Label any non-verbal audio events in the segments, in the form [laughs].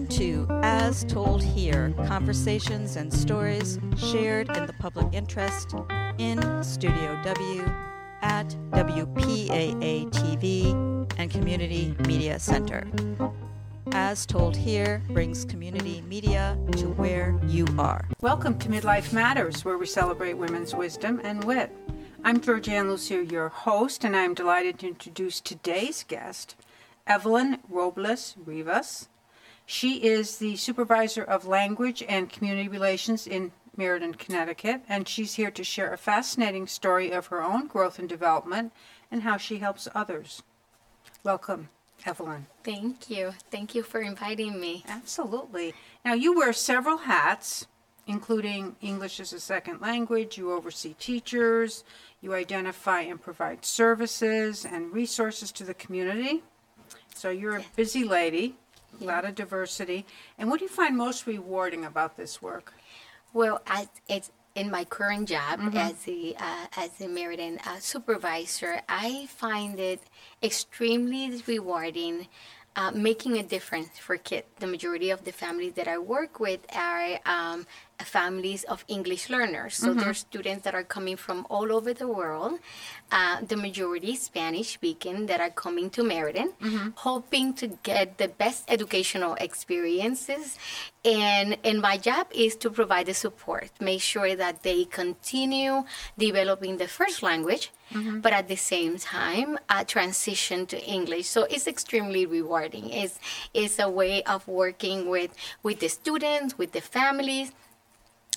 Welcome to As Told Here conversations and stories shared in the public interest in Studio W at WPAA TV and Community Media Center. As Told Here brings community media to where you are. Welcome to Midlife Matters, where we celebrate women's wisdom and wit. I'm Georgianne Lucio, your host, and I'm delighted to introduce today's guest, Evelyn Robles Rivas. She is the supervisor of language and community relations in Meriden, Connecticut, and she's here to share a fascinating story of her own growth and development and how she helps others. Welcome, Evelyn. Thank you. Thank you for inviting me. Absolutely. Now, you wear several hats, including English as a second language. You oversee teachers, you identify and provide services and resources to the community. So, you're a busy lady, a lot of diversity. And what do you find most rewarding about this work? Well, I, it's in my current job as a uh, as a Meriden uh, supervisor, I find it extremely rewarding. Uh, making a difference for kids. The majority of the families that I work with are um, families of English learners. So they're students that are coming from all over the world. Uh, the majority Spanish speaking that are coming to Meriden, hoping to get the best educational experiences. And and my job is to provide the support, make sure that they continue developing the first language, but at the same time uh, transition to English. So it's extremely rewarding. It's it's a way of working with with the students, with the families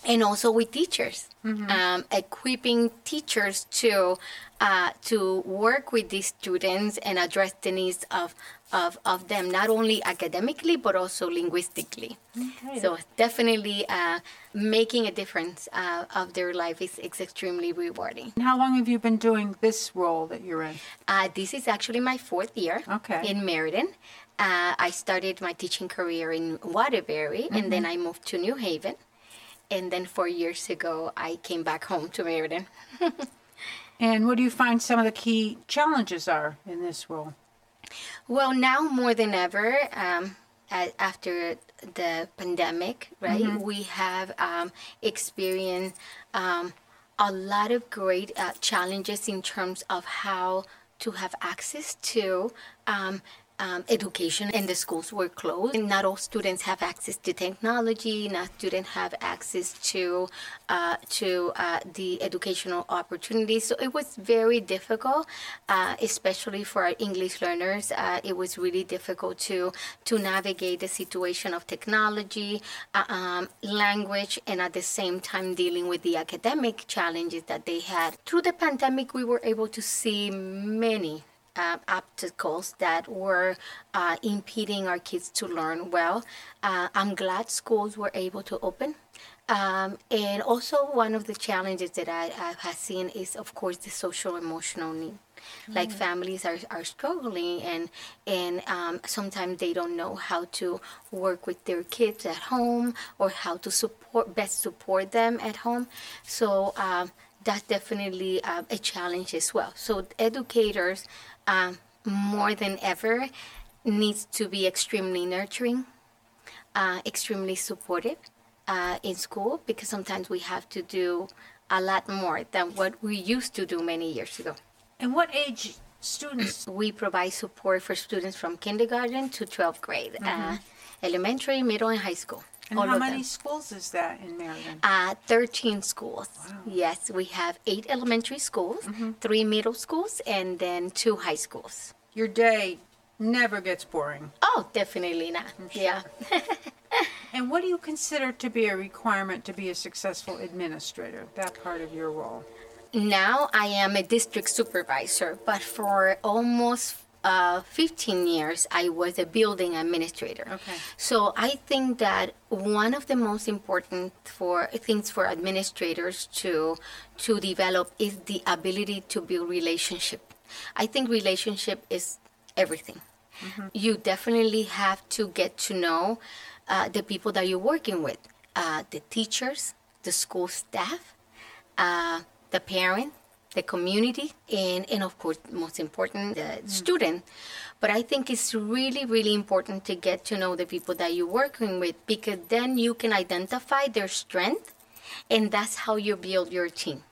and also with teachers, um, equipping teachers to uh, to work with these students and address the needs of, of, of them, not only academically but also linguistically. So definitely uh, making a difference uh, of their life is, is extremely rewarding. And how long have you been doing this role that you're in? Uh, this is actually my fourth year Okay. in Meriden. Uh, I started my teaching career in Waterbury, and then I moved to New Haven. And then four years ago, I came back home to Meriden. [laughs] And what do you find some of the key challenges are in this role? Well, now more than ever, um, after the pandemic, right, we have um, experienced um, a lot of great uh, challenges in terms of how to have access to. Um, education and the schools were closed. And not all students have access to technology not students have access to uh, to uh, the educational opportunities. So it was very difficult uh, especially for our english learners. Uh, it was really difficult to to navigate the situation of technology uh, um, language and at the same time dealing with the academic challenges that they had. Through the pandemic we were able to see many uh, obstacles that were uh, impeding our kids to learn well. Uh, I'm glad schools were able to open. Um, and also, one of the challenges that I, I have seen is, of course, the social emotional need. Like families are, are struggling, and and um, sometimes they don't know how to work with their kids at home or how to support best support them at home. So um, that's definitely uh, a challenge as well. So educators, um, more than ever, needs to be extremely nurturing, uh, extremely supportive uh, in school because sometimes we have to do a lot more than what we used to do many years ago. And what age students? [clears throat] We provide support for students from kindergarten to 12th grade, uh, elementary, middle, and high school. And all how many them. schools is that in Meriden? Uh, 13 schools. Yes, we have eight elementary schools, three middle schools, and then two high schools. Your day never gets boring. Oh, definitely not. Yeah. [laughs] And what do you consider to be a requirement to be a successful administrator? That part of your role. Now I am a district supervisor, but for almost uh, 15 years I was a building administrator. Okay. So I think that one of the most important for things for administrators to to develop is the ability to build relationship. I think relationship is everything. You definitely have to get to know uh, the people that you're working with, uh, the teachers, the school staff, uh, the parent, the community, and, and of course, most important, the student. But I think it's really, really important to get to know the people that you're working with because then you can identify their strength, and that's how you build your team.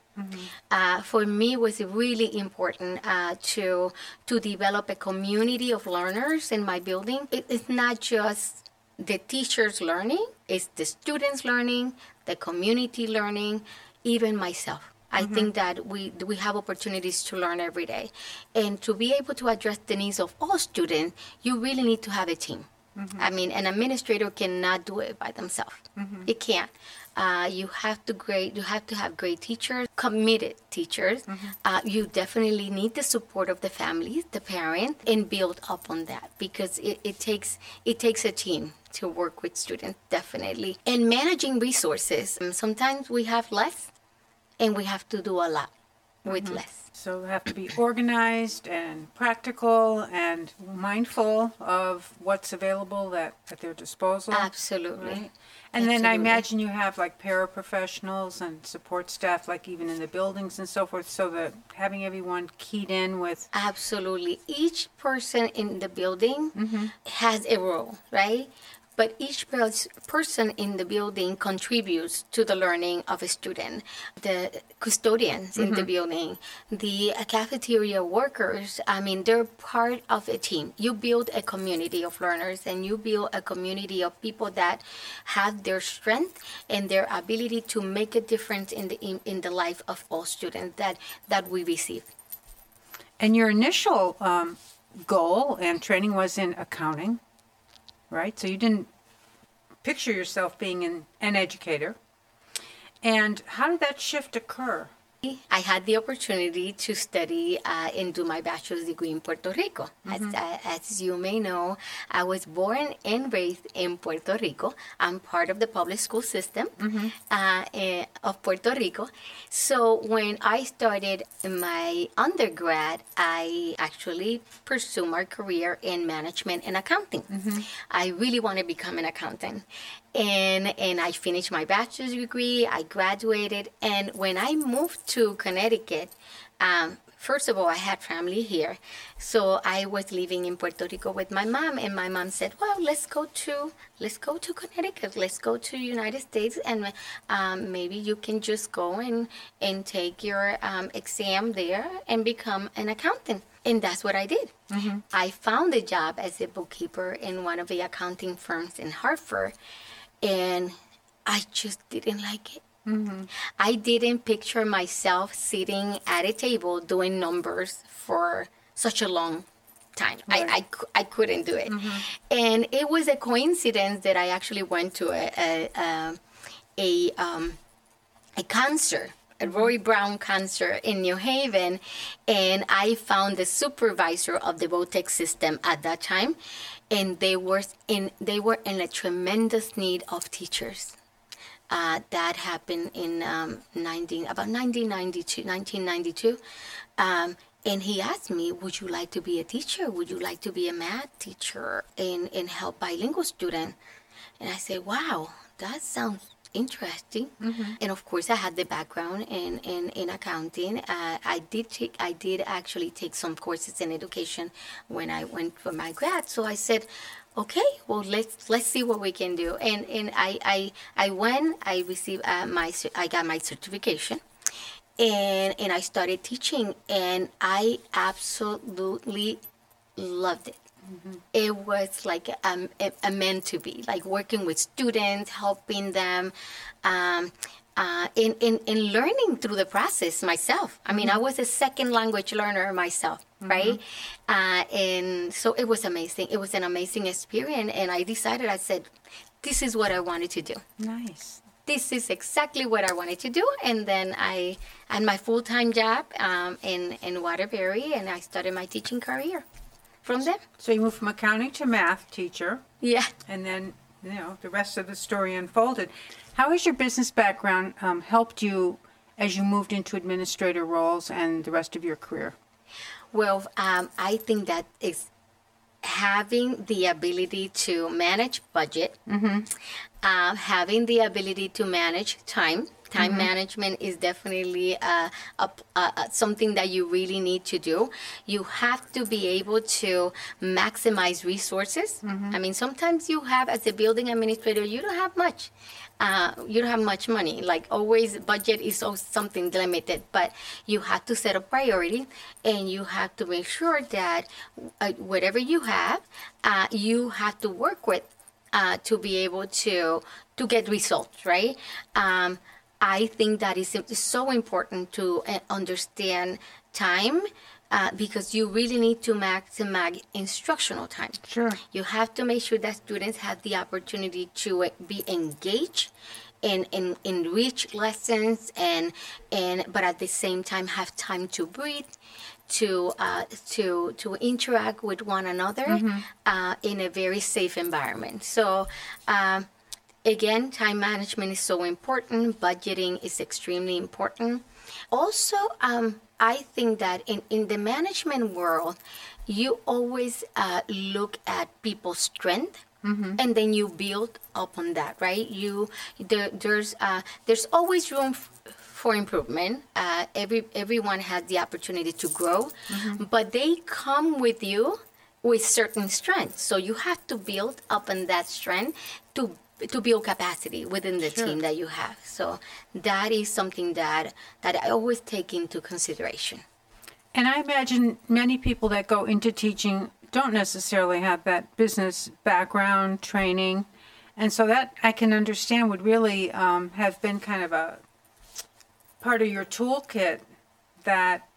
Uh, for me, it was really important uh, to to develop a community of learners in my building. It, it's not just the teachers learning; it's the students learning, the community learning, even myself. I think that we we have opportunities to learn every day, and to be able to address the needs of all students, you really need to have a team. I mean, an administrator cannot do it by themselves. It can't. Uh, you have to great. You have to have great teachers, committed teachers. Uh, you definitely need the support of the families, the parent, and build up on that because it, it takes it takes a team to work with students definitely. And managing resources. Um, Sometimes we have less, and we have to do a lot with mm-hmm. less. So they have to be organized and practical and mindful of what's available at, at their disposal. Absolutely. Right? And then I imagine you have like paraprofessionals and support staff, like even in the buildings and so forth, so that having everyone keyed in with Absolutely. Each person in the building mm-hmm. has a role, right? But each person in the building contributes to the learning of a student. The custodians in the building, the cafeteria workers, I mean, they're part of a team. You build a community of learners and you build a community of people that have their strength and their ability to make a difference in the, in, in the life of all students that, that we receive. And your initial um, goal and training was in accounting, right? So you didn't picture yourself being an, an educator. And how did that shift occur? I had the opportunity to study uh, and do my bachelor's degree in Puerto Rico. As, uh, as you may know, I was born and raised in Puerto Rico. I'm part of the public school system uh, eh, of Puerto Rico. So when I started my undergrad, I actually pursued my career in management and accounting. I really want to become an accountant and and I finished my bachelor's degree. I graduated, and when I moved to Connecticut, um, first of all, I had family here, so I was living in Puerto Rico with my mom, and my mom said, "Well, let's go to let's go to Connecticut. Let's go to United States, and um, maybe you can just go and and take your um, exam there and become an accountant." And that's what I did. I found a job as a bookkeeper in one of the accounting firms in Hartford and I just didn't like it. Mm-hmm. I didn't picture myself sitting at a table doing numbers for such a long time. I, I, I couldn't do it. Mm-hmm. And it was a coincidence that I actually went to a, a, a, a, um, a concert. A mm-hmm. Roy Brown concert in New Haven, and I found the supervisor of the Votech system at that time, and they were in they were in a tremendous need of teachers. Uh, that happened in um, 19, about 1992, 1992. Um, and he asked me, would you like to be a teacher? Would you like to be a math teacher and, and help bilingual students? And I said, wow, that sounds interesting. And of course, I had the background in, in, in accounting. Uh, I did take, I did actually take some courses in education when I went for my grad. So I said, okay, well let's let's see what we can do. And and I I, I went. I received uh, my I got my certification. And, and I started teaching, and I absolutely loved it it was like um, a, a meant to be like working with students helping them um, uh, in, in, in learning through the process myself. I mean i was a second language learner myself right? Uh, and so it was amazing. It was an amazing experience and i decided i said this is what i wanted to do. Nice. this is exactly what I wanted to do. And then I had my full time job um, in, in Waterbury and I started my teaching career from there. So you moved from accounting to math teacher, Yeah. and then you know the rest of the story unfolded. How has your business background um, helped you as you moved into administrator roles and the rest of your career? Well, um, I think that is having the ability to manage budget, uh, having the ability to manage time, Time management is definitely uh, a, a, something that you really need to do. You have to be able to maximize resources. I mean, sometimes you have, as a building administrator, you don't have much. Uh, you don't have much money. Like always, budget is always something limited, but you have to set a priority and you have to make sure that uh, whatever you have, uh, you have to work with uh, to be able to to get results, right? Um, I think that is so important to uh, understand time uh, because you really need to maximize instructional time. Sure. You have to make sure that students have the opportunity to uh, be engaged and, and enrich lessons and and but at the same time have time to breathe to uh, to to interact with one another uh, in a very safe environment so um, again time management is so important. Budgeting is extremely important. Also um, i think that in, in the management world you always uh, look at people's strength and then you build upon that right? You there, there's uh, there's always room f- for improvement. Uh, every everyone has the opportunity to grow but they come with you with certain strengths. So you have to build upon that strength to to build capacity within the Sure. team that you have so that is something that that i always take into consideration And I imagine many people that go into teaching don't necessarily have that business background training. And so that I can understand would really um, have been kind of a part of your toolkit that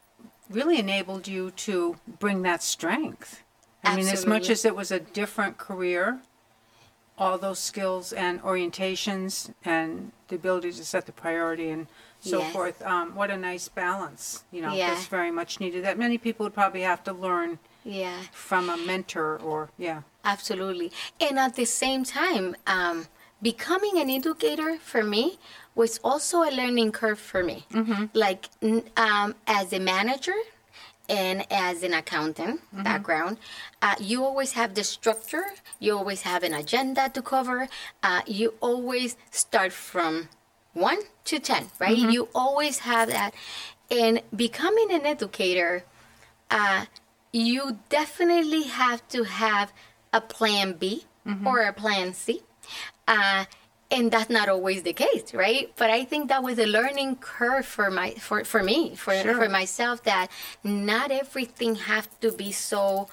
really enabled you to bring that strength. I mean, as much as it was a different career, all those skills and orientations and the ability to set the priority and so Yes. forth. Um, what a nice balance, you know, Yeah. that's very much needed. That many people would probably have to learn yeah from a mentor or, yeah. Absolutely. And at the same time, um, becoming an educator for me was also a learning curve for me. Like n- um, as a manager and as an accountant background, uh, you always have the structure, you always have an agenda to cover, uh, you always start from one to 10, right? You always have that. And becoming an educator, uh, you definitely have to have a plan B or a plan C. And that's not always the case, right? But I think that was a learning curve for my for, for me, for Sure. for myself that not everything have to be so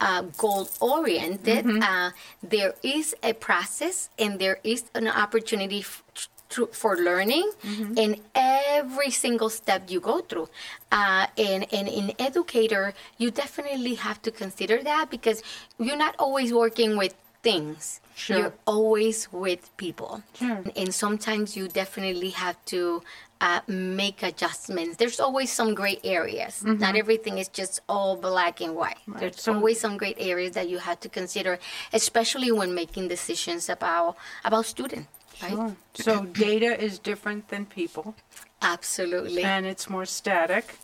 uh, goal oriented. Uh, there is a process and there is an opportunity f- to, for learning in every single step you go through. Uh, and, and in educator, you definitely have to consider that because you're not always working with things. Sure. You're always with people. Sure. And sometimes you definitely have to uh, make adjustments. There's always some gray areas. Not everything is just all black and white. There's So- always some great areas that you have to consider, especially when making decisions about about students. Right? Sure. So [clears throat] data is different than people. Absolutely. and it's more static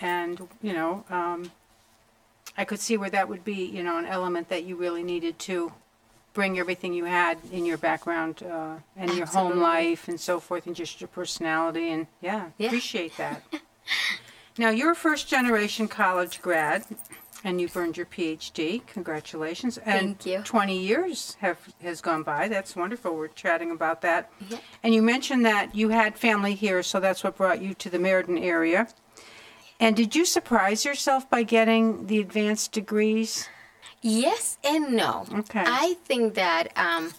and you know um, i could see where that would be you know an element that you really needed to bring everything you had in your background uh, and your home Absolutely. life and so forth and just your personality and yeah, Yeah. appreciate [laughs] that now you're a first generation college grad and you've earned your phd congratulations and Thank you. 20 years have has gone by that's wonderful we're chatting about that Yeah. and you mentioned that you had family here, so that's what brought you to the Meriden area. And did you surprise yourself by getting the advanced degrees? Yes and no. Okay. I think that um,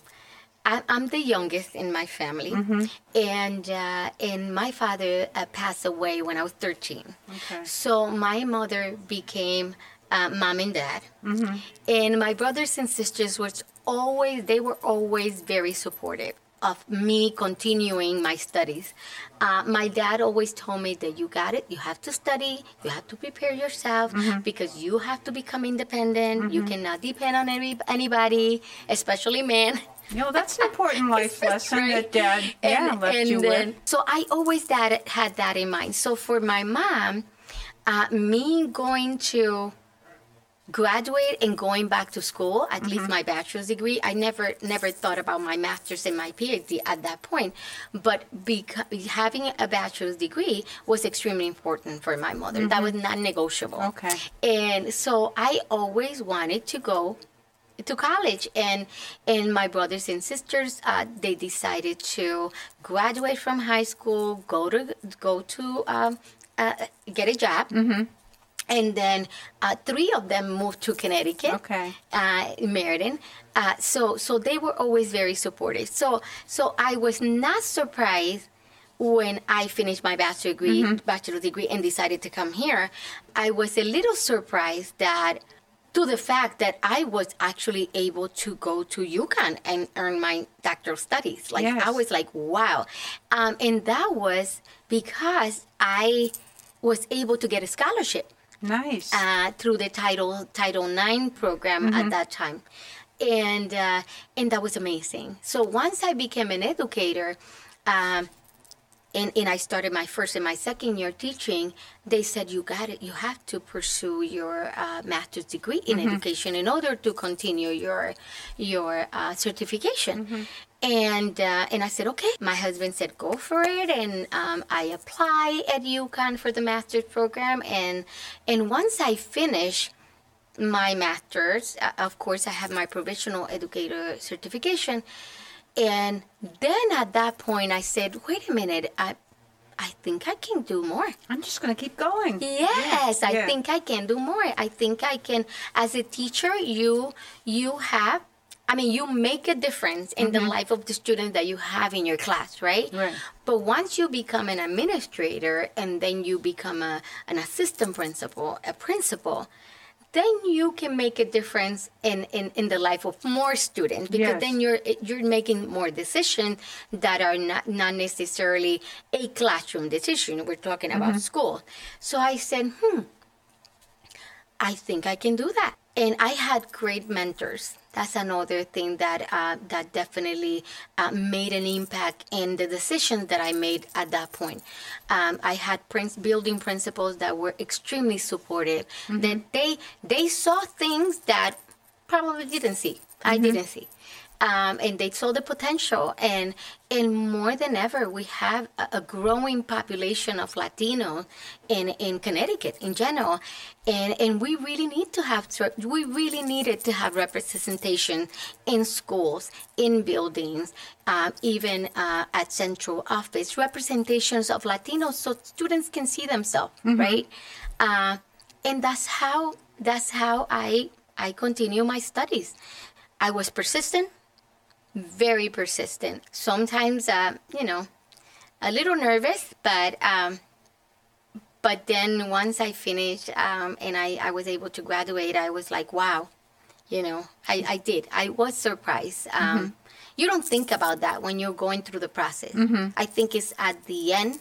I, I'm the youngest in my family, Mm-hmm. and uh, and my father uh, passed away when I was 13. Okay. So my mother became uh, mom and dad, Mm-hmm. and my brothers and sisters were always they were always very supportive of me continuing my studies. Uh, my dad always told me that you got it, you have to study, you have to prepare yourself Mm-hmm. because you have to become independent. You cannot depend on any, anybody, especially men. You know, that's an important [laughs] life lesson Right. that dad yeah, And- left and you then- with. So I always that had that in mind. So for my mom, uh, me going to graduate and going back to school, at least my bachelor's degree. I never never thought about my master's and my PhD at that point, but beca- having a bachelor's degree was extremely important for my mother. That was non-negotiable. Okay. And so I always wanted to go to college and and my brothers and sisters uh, they decided to graduate from high school go to go to um, uh, get a job and then uh, three of them moved to Connecticut, Okay. uh, in Meriden. Uh, so so they were always very supportive. So so I was not surprised when I finished my bachelor degree, bachelor degree, and decided to come here. I was a little surprised that to the fact that I was actually able to go to UConn and earn my doctoral studies. Like I was like, wow, um, and that was because I was able to get a scholarship Nice. uh, through the Title Title IX program at that time, and uh, and that was amazing. So once I became an educator. Um, and, and I started my first and my second year teaching, they said you got it. You have to pursue your uh, master's degree in education in order to continue your your uh, certification. And uh, and I said okay. My husband said go for it, and um, I apply at UConn for the master's program. And and once I finish my master's, uh, of course, I have my provisional educator certification. And then at that point, I said, wait a minute, I, I think I can do more. I'm just going to keep going. Yes, I yeah. think I can do more. I think I can. As a teacher, you you have. I mean, you make a difference in the life of the students that you have in your class, right? Mm-hmm. Right. But once you become an administrator and then you become a, an assistant principal, a principal, then you can make a difference in, in, in the life of more students because Yes. then you're you're making more decisions that are not, not necessarily a classroom decision. We're talking about school. So I said, hmm, I think I can do that. And I had great mentors. That's another thing that uh, that definitely uh, made an impact in the decisions that I made at that point. Um, I had prince, building principals that were extremely supportive. That they they saw things that probably didn't see. I didn't see. Um, and they saw the potential. And and more than ever we have a, a growing population of Latinos in in Connecticut in general. And and we really need to have we really needed to have representation in schools in buildings um, even uh, at central office. Representations of Latinos so students can see themselves right? Uh, and that's how that's how I I continue my studies. I was persistent very persistent. Sometimes, uh, you know, a little nervous, but um, but then once I finished um, and I, I was able to graduate, I was like, wow, you know, I, I did. I was surprised. Um, You don't think about that when you're going through the process. Mm-hmm. I think it's at the end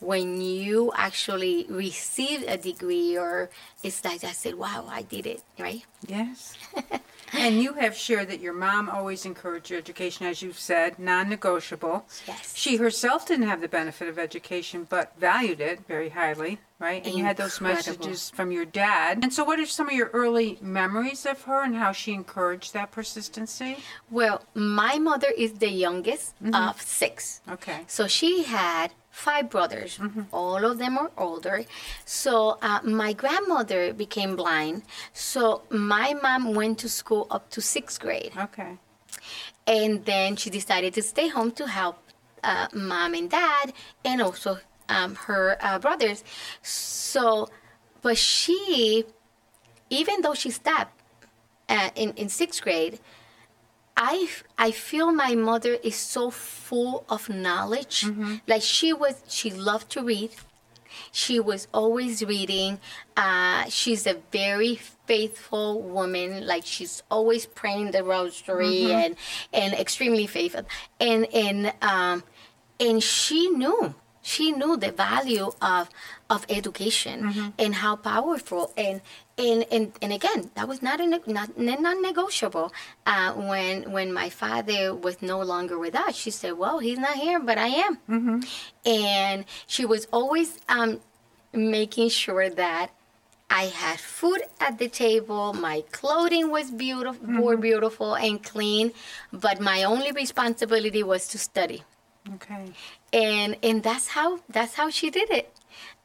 when you actually receive a degree or it's like I said, wow, I did it, right? Yes. [laughs] and you have shared that your mom always encouraged your education, as you've said, non negotiable. Yes. She herself didn't have the benefit of education, but valued it very highly, right? And you had those messages from your dad. And so, what are some of your early memories of her and how she encouraged that persistency? Well, my mother is the youngest mm-hmm. of six. Okay. So she had five brothers. All of them are older. So uh, my grandmother became blind. So my mom went to school up to sixth grade. Okay. And then she decided to stay home to help uh, mom and dad and also um, her uh, brothers. So, but she, even though she stopped uh, in, in sixth grade, I, I feel my mother is so full of knowledge. Like she was, she loved to read. She was always reading. Uh, she's a very faithful woman. Like she's always praying the rosary and and extremely faithful. And and um, and she knew she knew the value of of education and how powerful and and and, and again that was not a, not non negotiable uh, when when my father was no longer with us she said well he's not here but i am and she was always um, making sure that I had food at the table. My clothing was beautiful, more beautiful and clean, but my only responsibility was to study. Okay. And and that's how that's how she did it.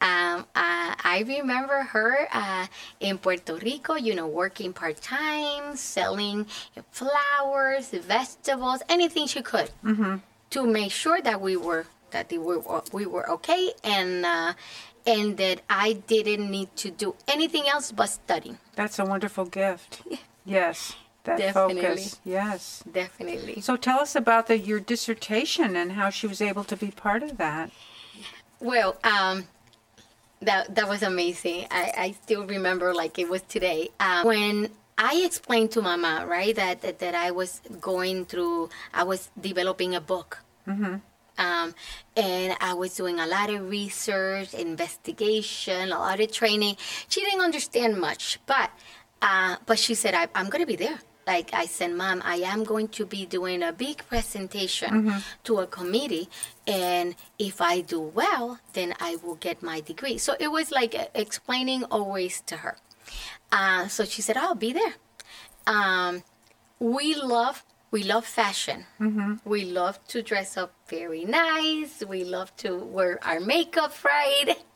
Um, uh, I remember her uh, in Puerto Rico, you know, working part time, selling flowers, vegetables, anything she could to make sure that we were that we were we were okay and uh, and that I didn't need to do anything else but study. That's a wonderful gift. [laughs] Yes. That Definitely. focus. Yes. Definitely. So tell us about the, your dissertation and how she was able to be part of that. Well, um, that that was amazing. I, I still remember like it was today. Um, when I explained to Mama, right, that, that that I was going through, I was developing a book. Um, and I was doing a lot of research, investigation, a lot of training. She didn't understand much, but uh, but she said, I, "I'm going to be there." Like I said, Mom, I am going to be doing a big presentation to a committee, and if I do well, then I will get my degree. So it was like explaining always to her. Uh, so she said, "I'll be there." Um, we love we love fashion. We love to dress up very nice. We love to wear our makeup right. [laughs]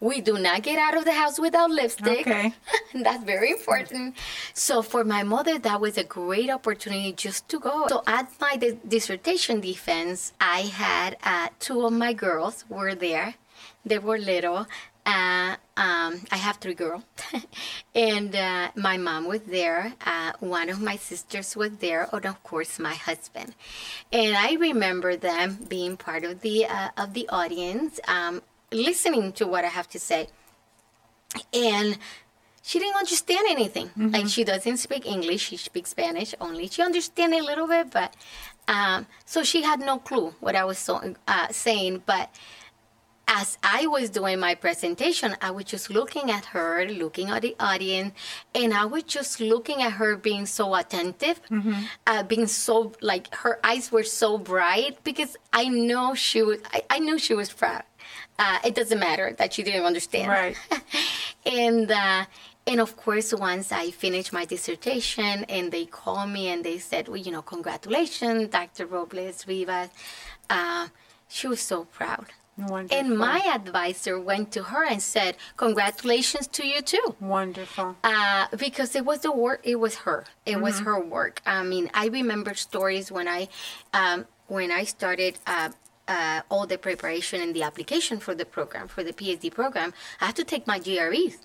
We do not get out of the house without lipstick. Okay. [laughs] That's very important. So for my mother, that was a great opportunity just to go. So at my di- dissertation defense, I had uh, two of my girls were there. They were little. Uh, um, I have three girls, [laughs] and uh, my mom was there. Uh, one of my sisters was there, and of course my husband. And I remember them being part of the uh, of the audience, um, listening to what I have to say. And she didn't understand anything. Like she doesn't speak English; she speaks Spanish only. She understand a little bit, but um, so she had no clue what I was so, uh, saying. But as I was doing my presentation, I was just looking at her, looking at the audience, and I was just looking at her being so attentive, uh, being so like her eyes were so bright because I know she was. I, I knew she was proud. Uh, it doesn't matter that she didn't understand. Right. [laughs] and uh, and of course, once I finished my dissertation, and they called me and they said, "Well, you know, congratulations, Dr. Robles Rivas." Uh, she was so proud. Wonderful. And my advisor went to her and said, "Congratulations to you too." Wonderful. uh, because it was the work. It was her. It was her work. I mean, I remember stories when I, um, when I started uh, uh, all the preparation and the application for the program for the PhD program. I had to take my GREs,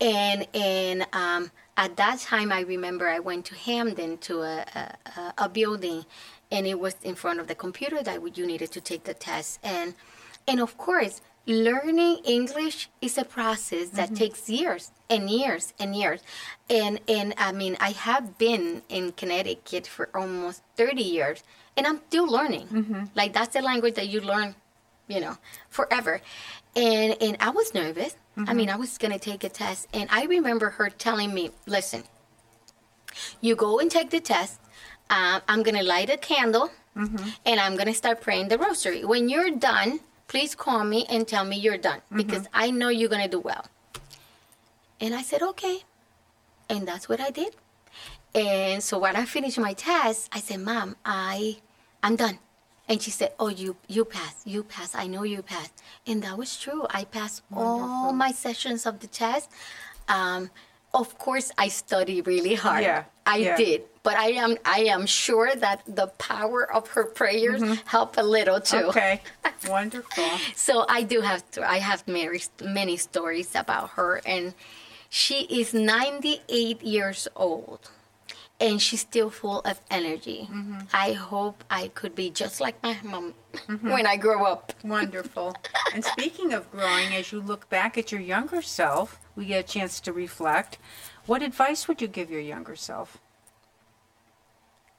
and and um, at that time, I remember I went to Hamden to a, a, a- a building, and it was in front of the computer that you needed to take the test, and and of course, learning English is a process that mm-hmm. takes years and years and years. And and I mean, I have been in Connecticut for almost 30 years and I'm still learning. Mm-hmm. Like that's the language that you learn, you know, forever. And and I was nervous. I mean, mm-hmm. I was going to take a test and I remember her telling me, "Listen, you go and take the test. Um, I'm going to light a candle and I'm going to start praying the rosary. When you're done, please call me and tell me you're done because I know you're going to do well. And I said, okay. And that's what I did. And so when I finished my test, I said, Mom, I, I'm done. And she said, Oh, you, you passed. You passed. I know you passed. And that was true. I passed all my sessions of the test. Um, of course, I study really hard. Yeah, I yeah. did. But I am, I am sure that the power of her prayers helped a little too. Mm-hmm. Okay. [laughs] Wonderful. So I do have to, I have many, many stories about her, and she is 98 years old, and she's still full of energy. I hope I could be just like my mom when I grow up. [laughs] Wonderful. And speaking of growing, as you look back at your younger self, we get a chance to reflect. What advice would you give your younger self?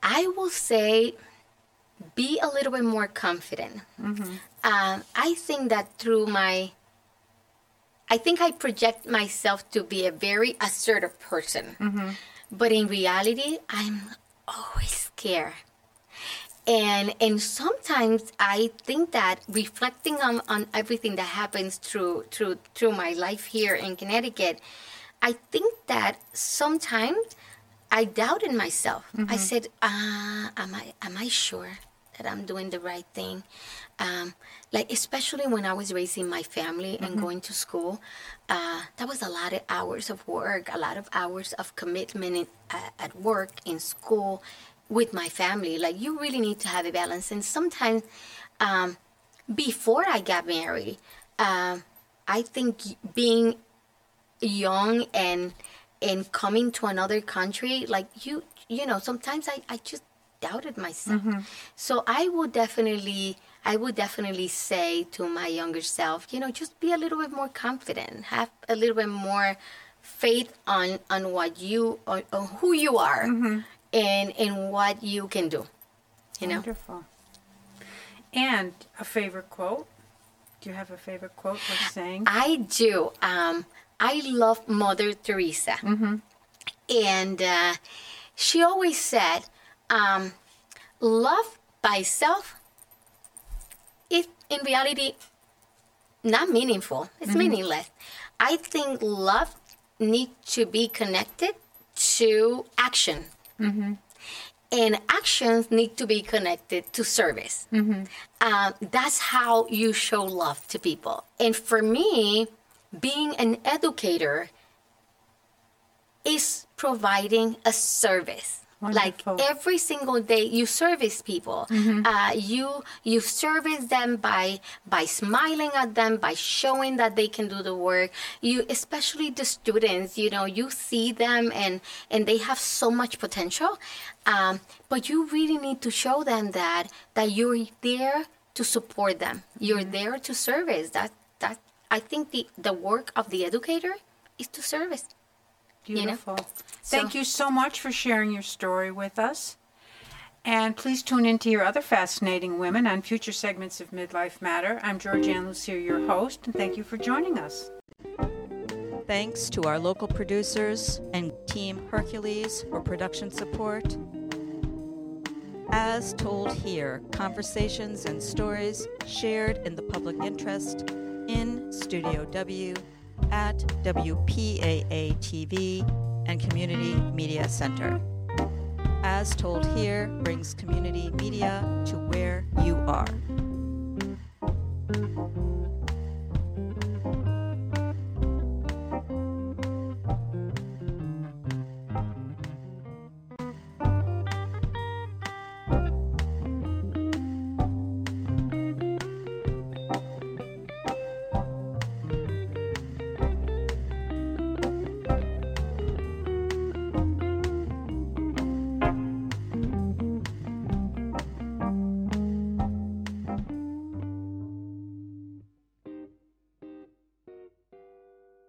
I will say, be a little bit more confident. Um, I think that through my, I think I project myself to be a very assertive person, but in reality, I'm always scared. And and sometimes I think that reflecting on, on everything that happens through through through my life here in Connecticut, I think that sometimes I doubted myself. I said, uh, "Am I am I sure that I'm doing the right thing?" Um, like especially when I was raising my family and going to school, uh, that was a lot of hours of work, a lot of hours of commitment in, uh, at work, in school, with my family. Like you really need to have a balance. And sometimes, um, before I got married, um, I think being young and and coming to another country, like you, you know, sometimes I, I just doubted myself. So I would definitely, I would definitely say to my younger self, you know, just be a little bit more confident, have a little bit more faith on on what you, on, on who you are, and and what you can do. You know. Wonderful. And a favorite quote? Do you have a favorite quote or saying? I do. Um, I love Mother Teresa. And uh, she always said, um, love by self is in reality not meaningful. It's meaningless. I think love needs to be connected to action. And actions need to be connected to service. Um, that's how you show love to people. And for me, being an educator is providing a service. Wonderful. Like every single day, you service people. Uh, you you service them by by smiling at them, by showing that they can do the work. You, especially the students, you know, you see them and and they have so much potential, um, but you really need to show them that that you're there to support them. You're there to service. That that I think the the work of the educator is to service. Know? Beautiful. Thank So- you so much for sharing your story with us. And please tune in to your other fascinating women on future segments of Midlife Matter. I'm Georgianne Lucier, your host, and thank you for joining us. Thanks to our local producers and Team Hercules for production support. As told here, conversations and stories shared in the public interest in Studio W at WPAA TV and Community Media Center. As told here brings community media to where you are.